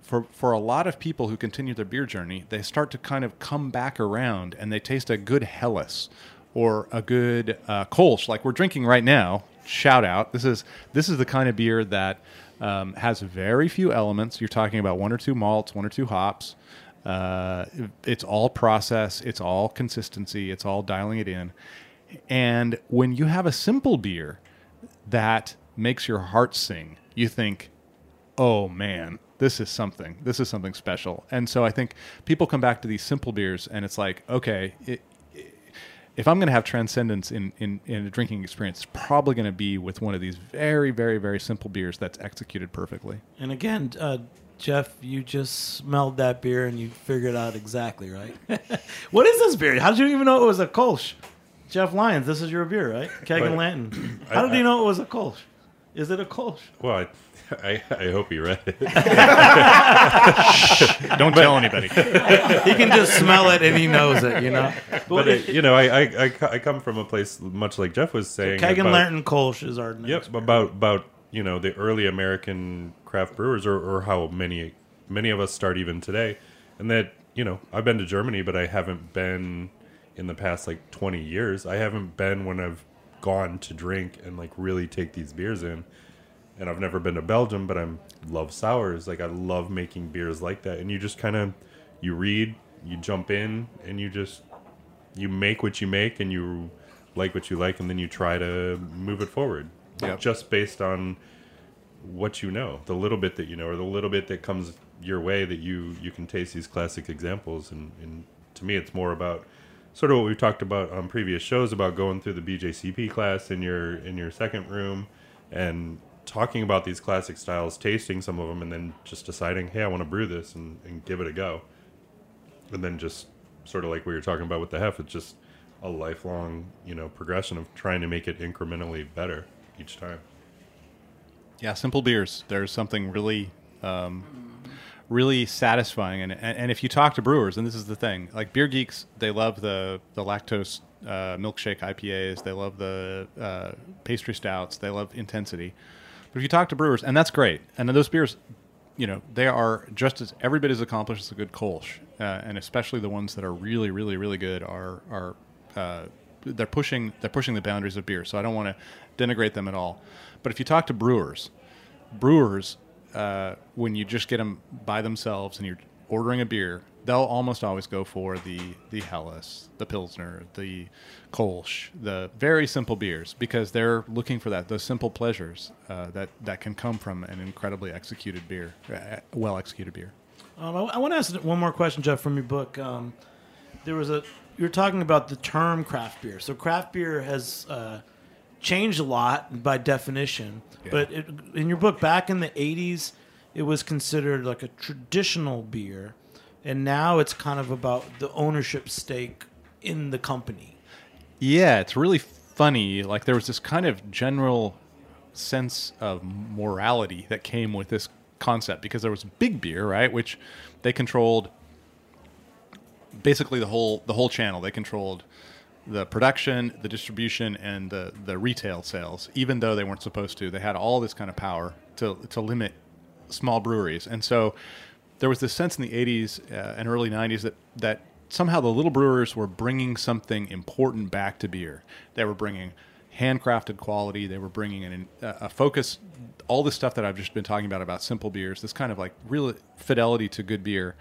for for a lot of people who continue their beer journey, they start to kind of come back around and they taste a good Helles or a good uh, Kolsch, like we're drinking right now. Shout out! This is this is the kind of beer that um, has very few elements. You're talking about one or two malts, one or two hops. Uh, it's all process. It's all consistency. It's all dialing it in. And when you have a simple beer that makes your heart sing, you think, oh man, this is something. This is something special. And so I think people come back to these simple beers, and it's like, okay, it, it- if I'm going to have transcendence in, in, in a drinking experience, it's probably going to be with one of these very, very, very simple beers that's executed perfectly. And again, uh, Jeff, you just smelled that beer and you figured out exactly right. what is this beer? How did you even know it was a Kolsch? Jeff Lyons, this is your beer, right? Keg and But- Lantern. How did I- you know it was a Kolsch? Is it a Kolsch? Well, I, I, I hope you read it. Shh, Don't tell anybody. he can just smell it and he knows it, you know. but it, you know, I, I, I, I come from a place much like Jeff was saying. Keg and about- Lantern Kolsch is our next. Yep, about about you know the early American craft brewers, or, or how many many of us start even today, and that you know I've been to Germany, but I haven't been in the past like twenty years. I haven't been when I've gone to drink and like really take these beers in, and I've never been to Belgium, but I'm love sours. Like I love making beers like that, and you just kind of you read, you jump in, and you just you make what you make, and you like what you like, and then you try to move it forward Yep. just based on what you know, the little bit that you know, or the little bit that comes your way that you you can taste these classic examples. And, and to me, it's more about sort of what we've talked about on previous shows about going through the BJCP class in your in your second room and talking about these classic styles, tasting some of them, and then just deciding, hey, I want to brew this and, and give it a go. And then just sort of like we were talking about with the hef, it's just a lifelong, you know, progression of trying to make it incrementally better each time. Yeah, simple beers. There's something really, um, really satisfying, and, and if you talk to brewers, and this is the thing, like beer geeks, they love the the lactose uh, milkshake IPAs. They love the uh, pastry stouts. They love intensity. But if you talk to brewers, and that's great, and then those beers, you know, they are just as every bit as accomplished as a good Kolsch, uh, and especially the ones that are really, really, really good are are uh, they're pushing they're pushing the boundaries of beer. So I don't want to denigrate them at all. But if you talk to brewers, brewers, uh, when you just get them by themselves and you're ordering a beer, they'll almost always go for the the Helles, the Pilsner, the Kolsch, the very simple beers because they're looking for that those simple pleasures uh, that that can come from an incredibly executed beer, uh, well executed beer. Um, I, I want to ask one more question, Jeff, from your book. Um, there was a you're talking about the term craft beer. So craft beer has uh, changed a lot by definition. But it, in your book, back in the '80s, it was considered like a traditional beer, and now it's kind of about the ownership stake in the company. Yeah, it's really funny. Like there was this kind of general sense of morality that came with this concept because there was big beer, right, which they controlled basically the whole the whole channel. They controlled the production, the distribution, and the the retail sales. Even though they weren't supposed to, they had all this kind of power to to limit small breweries. And so there was this sense in the 80s uh, and early 90s that that somehow the little brewers were bringing something important back to beer. They were bringing handcrafted quality. They were bringing a, a focus, all this stuff that I've just been talking about about simple beers. This kind of like real fidelity to good beer.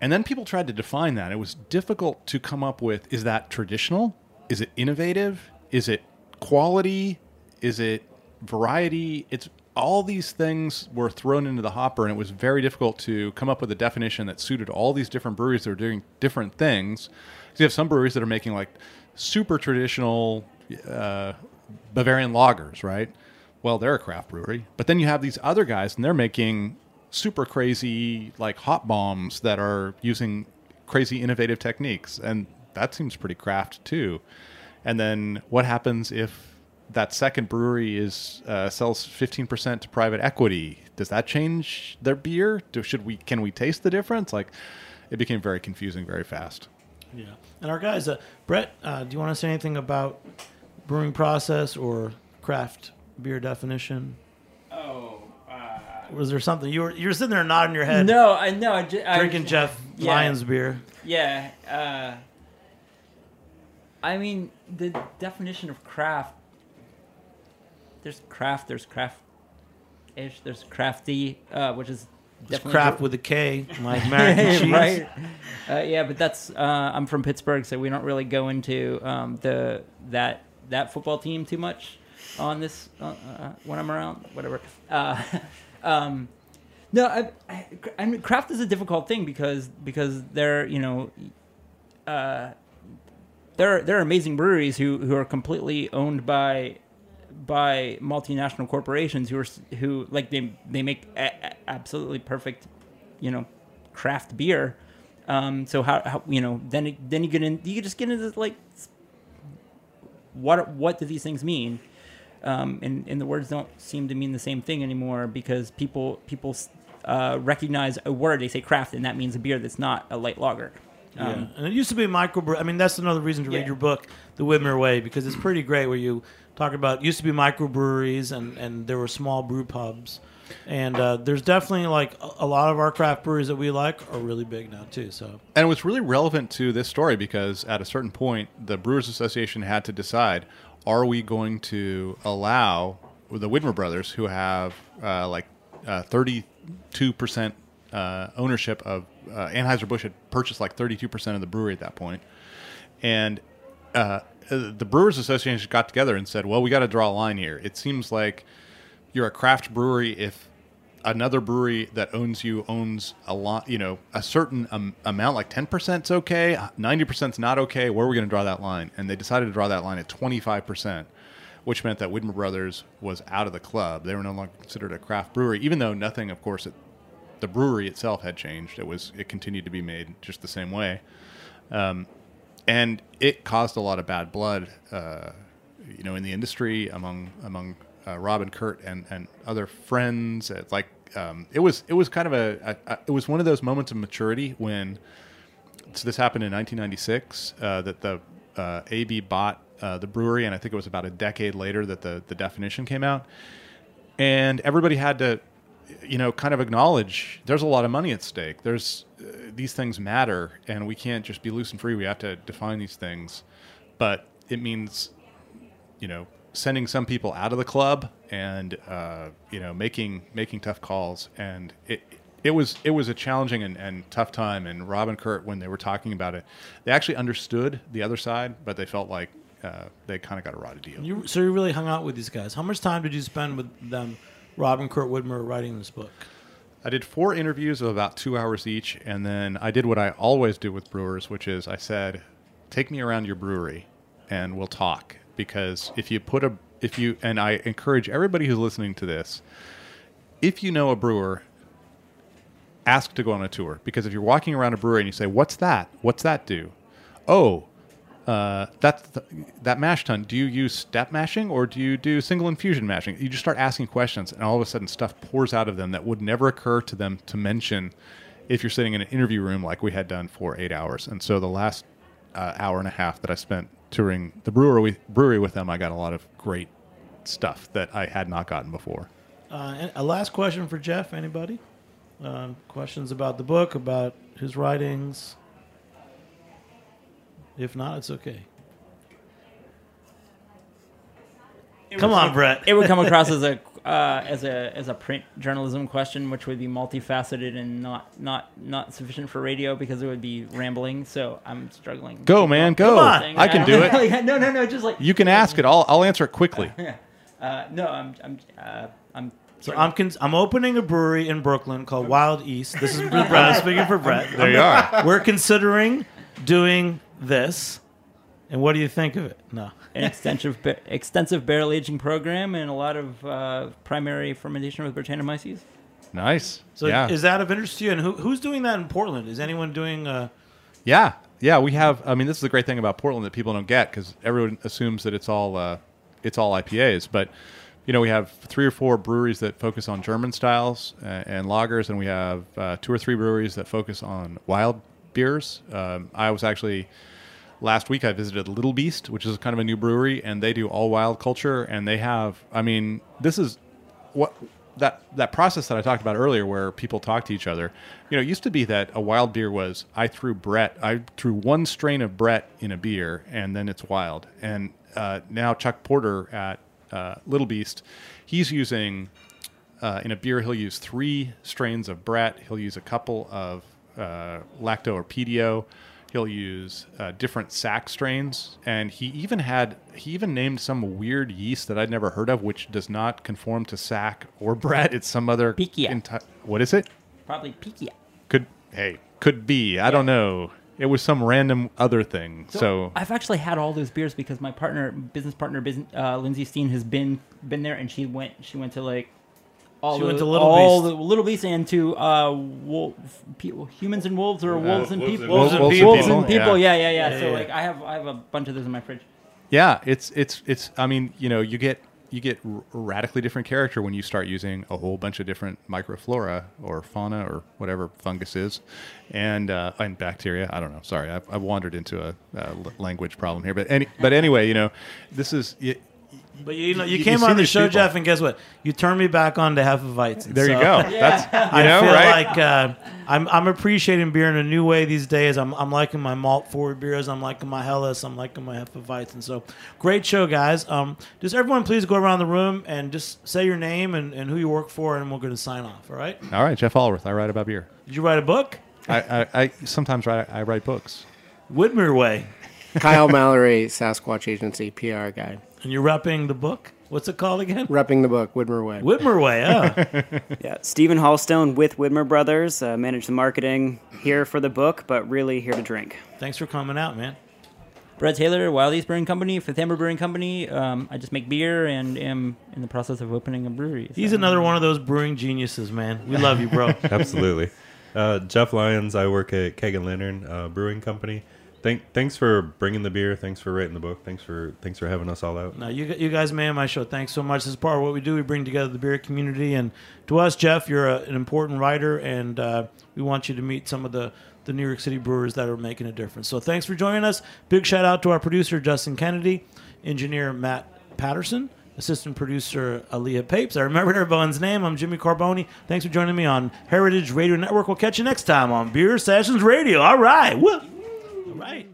And then people tried to define that. It was difficult to come up with is that traditional? Is it innovative? Is it quality? Is it variety? It's all these things were thrown into the hopper, and it was very difficult to come up with a definition that suited all these different breweries that are doing different things. 'Cause you have some breweries that are making like super traditional uh, Bavarian lagers, right? Well, they're a craft brewery, but then you have these other guys, and they're making super crazy like hot bombs that are using crazy innovative techniques, and that seems pretty craft too. And then what happens if that second brewery is uh, sells fifteen percent to private equity? Does that change their beer? Do, should we can we taste the difference? Like, it became very confusing very fast. Yeah. And our guys, uh, Brett, uh, do you want to say anything about brewing process or craft beer definition? Oh, uh, Was there something you were you were sitting there nodding your head, no, I know. I, ju- I drinking Jeff yeah. Lyons beer? Yeah. Uh, I mean, the definition of craft. There's craft. There's craft-ish. There's crafty, uh, which is definitely craft with a K, like American cheese. right. Uh, yeah, but that's uh, I'm from Pittsburgh, so we don't really go into um, the that that football team too much on this uh, uh, when I'm around. Whatever. Uh, um, no, I, I, I mean, craft is a difficult thing because because they're you know. Uh, there, are, there are amazing breweries who, who are completely owned by by multinational corporations who are who like they they make a, absolutely perfect, you know, craft beer. Um, so how, how you know then it, then you get in you just get into like what what do these things mean? Um, and, and the words don't seem to mean the same thing anymore because people people uh, recognize a word they say craft and that means a beer that's not a light lager. Um, yeah. And it used to be microbrew. I mean, that's another reason to read your book, The Widmer Way, because it's pretty great where you talk about used to be microbreweries and, and there were small brew pubs. And uh, there's definitely like a, lot of our craft breweries that we like are really big now too. So And it was really relevant to this story because at a certain point, the Brewers Association had to decide: Are we going to allow the Widmer brothers, who have uh, like thirty-two percent uh, ownership of uh, Anheuser Busch, had purchased like thirty-two percent of the brewery at that point, and uh, the Brewers Association got together and said, "Well, we got to draw a line here. It seems like you're a craft brewery if another brewery that owns you owns a lot, you know, a certain um, amount, like 10% is okay, 90% is not okay. Where are we going to draw that line? And they decided to draw that line at 25%, which meant that Widmer Brothers was out of the club. They were no longer considered a craft brewery, even though nothing, of course, it, the brewery itself had changed. It was, it continued to be made just the same way. Um, and it caused a lot of bad blood, uh, you know, in the industry among among uh, Rob and Kurt and, and other friends. It's like um, it was it was kind of a, a, a it was one of those moments of maturity when so this happened in 1996 uh, that the uh, AB bought uh, the brewery, and I think it was about a decade later that the the definition came out, and everybody had to you know kind of acknowledge there's a lot of money at stake. There's these things matter, and we can't just be loose and free. We have to define these things, but it means you know sending some people out of the club and uh, you know making making tough calls and it it was it was a challenging and, and tough time and Rob and Kurt when they were talking about it they actually understood the other side but they felt like uh, they kind of got a raw deal you so you really hung out with these guys. How much time did you spend with them, Rob and Kurt Widmer, writing this book? I did four interviews of about two hours each, and then I did what I always do with brewers, which is I said, "Take me around your brewery, and we'll talk." Because if you put a if you and I encourage everybody who's listening to this, if you know a brewer, ask to go on a tour. Because if you're walking around a brewery and you say, "What's that? What's that do?" Oh, uh, that's th- that mash tun. Do you use step mashing or do you do single infusion mashing? You just start asking questions, and all of a sudden, stuff pours out of them that would never occur to them to mention if you're sitting in an interview room like we had done for eight hours. And so, the last uh, hour and a half that I spent touring the brewery with, brewery with them, I got a lot of great stuff that I had not gotten before. Uh, a last question for Jeff. Anybody? Um, questions about the book, about his writings? If not, it's okay. Come on, Brett. It would come across as a uh, as a as a print journalism question, which would be multifaceted and not not not sufficient for radio because it would be rambling. So I'm struggling. Go, man, go. on. I can do it. Like, no, no, no. Just like You can ask it. I'll I'll answer it quickly. Uh, no, I'm I'm uh, I'm. So I'm cons- I'm opening a brewery in Brooklyn called Wild East. This is Brett. I'm speaking for Brett. There you are. We're considering doing this. And what do you think of it? No. an extensive extensive barrel aging program and a lot of uh, primary fermentation with Brettanomyces. Nice. So yeah. is that of interest to you? And who, who's doing that in Portland? Is anyone doing? Uh, Yeah, yeah, we have. I mean, this is the great thing about Portland that people don't get because everyone assumes that it's all uh, it's all IPAs. But you know, we have three or four breweries that focus on German styles uh, and lagers, and we have uh, two or three breweries that focus on wild beers. Um, I was actually last week I visited Little Beast, which is kind of a new brewery, and they do all wild culture, and they have. I mean, this is what that that process that I talked about earlier, where people talk to each other. You know, it used to be that a wild beer was I threw Brett, I threw one strain of Brett in a beer, and then it's wild. And uh, now Chuck Porter at uh, Little Beast, he's using uh, in a beer he'll use three strains of Brett. He'll use a couple of uh, lacto or pedio. He'll use uh, different sack strains, and he even had he even named some weird yeast that I'd never heard of, which does not conform to sack or Brett. It's some other Pichia. enti- what is it? Probably Pikia. Could hey could be I don't know. It was some random other thing. So, I've actually had all those beers because my partner, business partner, business, uh, Lindsay Steen, has been been there, and she went she went to like all She the, went to Little all Beast. the Little Beast and to uh, wolf, pe- humans and wolves or wolves and Wolves people. and Wolves and Wolves people. Wolves and Yeah. people. Yeah, yeah, yeah. Yeah, so yeah. like I have I have a bunch of those in my fridge. Yeah, it's it's it's. I mean, you know, you get you get r- radically different character when you start using a whole bunch of different microflora or fauna or whatever fungus is, and uh, and bacteria. I don't know. Sorry, I've, I've wandered into a, uh l- language problem here. But any but anyway, you know, this is. y but you know, you, You- came you on the show, people. Jeff, and guess what? You turned me back on to Hefeweizen. there you go. That's you I know feel right. like uh, I'm I'm appreciating beer in a new way these days. I'm I'm liking my malt forward beers. I'm liking my Helles. I'm liking my Hefeweizen. So great show, guys. Um, just everyone, please go around the room and just say your name and, and who you work for, and we're going to sign off. All right? All right, Jeff Alworth. I write about beer. Did you write a book? I, I, I sometimes write I write books. Widmer Way, Kyle Mallory, Sasquatch Agency, PR guy. And you're repping the book. What's it called again? Repping the book, Widmer Way. Widmer Way. Oh, Yeah, Stephen Hallstone with Widmer Brothers, uh, manage the marketing here for the book, but really here to drink. thanks for coming out, man. Brett Taylor, Wild East Brewing Company, Fifth Hammer Brewing Company. Um, I just make beer and am in the process of opening a brewery. He's another one of those brewing geniuses, man. We love you, bro. Absolutely. Uh, Jeff Lyons, I work at Keg and Lantern uh, Brewing Company. Thank, thanks for bringing the beer. Thanks for writing the book. Thanks for thanks for having us all out. No, you, you guys made my show. Thanks so much. This is part of what we do. We bring together the beer community, and to us, Jeff, you're a, an important writer, and uh, we want you to meet some of the the New York City brewers that are making a difference. So thanks for joining us. Big shout out to our producer Justin Kennedy, engineer Matt Patterson, assistant producer Aaliyah Papes. I remembered everyone's name. I'm Jimmy Carbone. Thanks for joining me on Heritage Radio Network. We'll catch you next time on Beer Sessions Radio. All right. Woo. Right.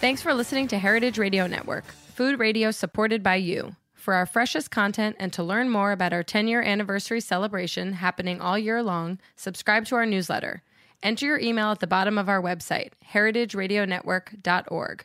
Thanks for listening to Heritage Radio Network, food radio supported by you. For our freshest content and to learn more about our 10 year anniversary celebration happening all year long, subscribe to our newsletter. Enter your email at the bottom of our website, heritageradionetwork.org.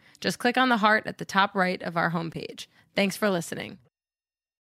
Just click on the heart at the top right of our homepage. Thanks for listening.